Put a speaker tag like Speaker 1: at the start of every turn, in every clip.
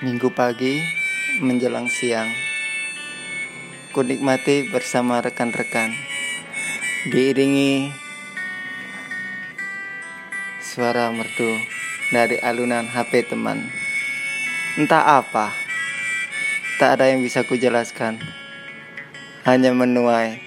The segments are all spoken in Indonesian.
Speaker 1: Minggu pagi menjelang siang. Ku nikmati bersama rekan-rekan. Diiringi Suara merdu dari alunan HP teman. Entah apa Tak ada yang bisa kujelaskan. Hanya menuai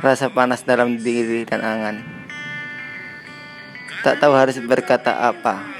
Speaker 1: Rasa panas dalam diri dan angan. Tak tahu harus berkata apa